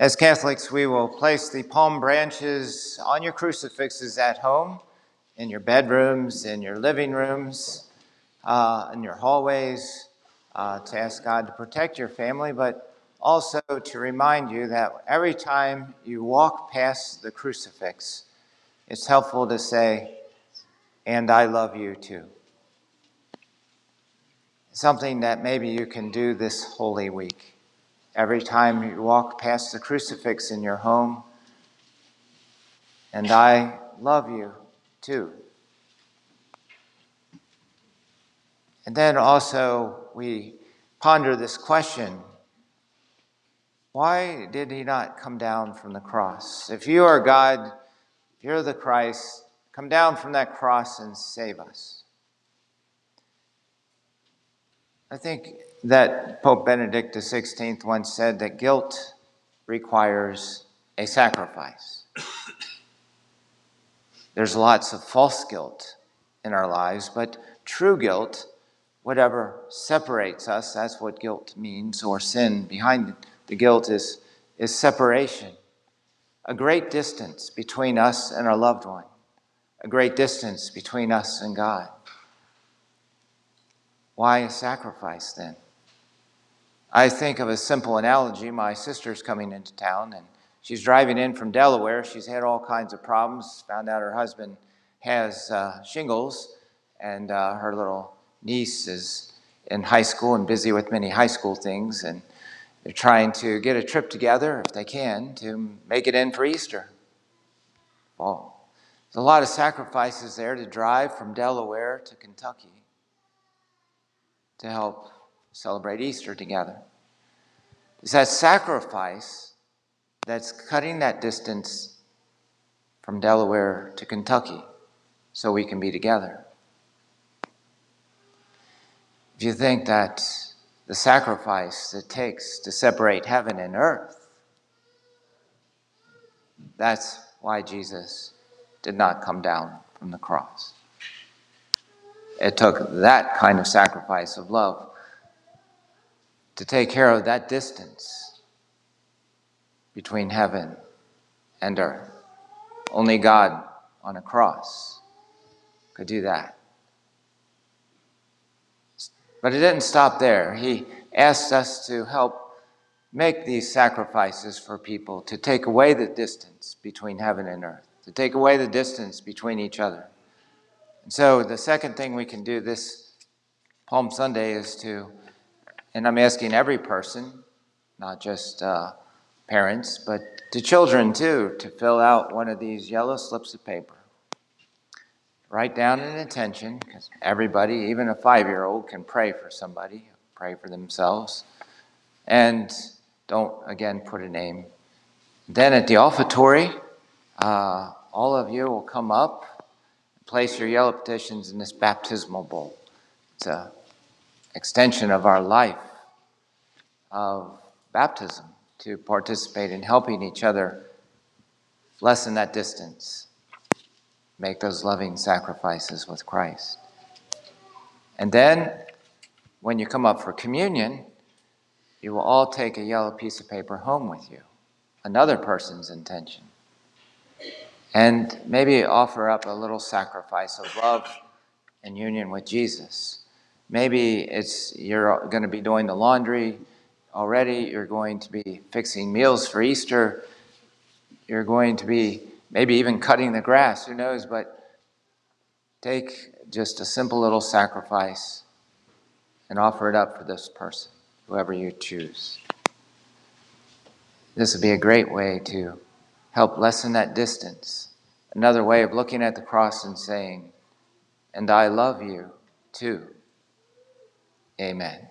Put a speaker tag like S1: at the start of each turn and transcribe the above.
S1: As Catholics, we will place the palm branches on your crucifixes at home, in your bedrooms, in your living rooms, uh, in your hallways, uh, to ask God to protect your family, but also to remind you that every time you walk past the crucifix, it's helpful to say, And I love you too. Something that maybe you can do this Holy Week. Every time you walk past the crucifix in your home, and I love you too. And then also we ponder this question why did he not come down from the cross? If you are God, if you're the Christ, come down from that cross and save us. I think that Pope Benedict XVI once said that guilt requires a sacrifice. There's lots of false guilt in our lives, but true guilt, whatever separates us, that's what guilt means, or sin behind the guilt is, is separation. A great distance between us and our loved one, a great distance between us and God. Why a sacrifice then? I think of a simple analogy. My sister's coming into town and she's driving in from Delaware. She's had all kinds of problems, found out her husband has uh, shingles, and uh, her little niece is in high school and busy with many high school things. And they're trying to get a trip together, if they can, to make it in for Easter. Well, there's a lot of sacrifices there to drive from Delaware to Kentucky to help celebrate Easter together. It's that sacrifice that's cutting that distance from Delaware to Kentucky so we can be together. If you think that the sacrifice it takes to separate heaven and earth, that's why Jesus did not come down from the cross. It took that kind of sacrifice of love to take care of that distance between heaven and earth. Only God on a cross could do that. But it didn't stop there. He asked us to help make these sacrifices for people, to take away the distance between heaven and earth, to take away the distance between each other. And so the second thing we can do this Palm Sunday is to, and I'm asking every person, not just uh, parents, but to children too, to fill out one of these yellow slips of paper. Write down an intention, because everybody, even a five year old, can pray for somebody, pray for themselves. And don't, again, put a name. Then at the offertory, uh, all of you will come up place your yellow petitions in this baptismal bowl. It's an extension of our life of baptism to participate in helping each other lessen that distance, make those loving sacrifices with Christ. And then, when you come up for communion, you will all take a yellow piece of paper home with you, another person's intention and maybe offer up a little sacrifice of love and union with Jesus. Maybe it's you're going to be doing the laundry already, you're going to be fixing meals for Easter, you're going to be maybe even cutting the grass, who knows, but take just a simple little sacrifice and offer it up for this person, whoever you choose. This would be a great way to help lessen that distance. Another way of looking at the cross and saying, And I love you too. Amen.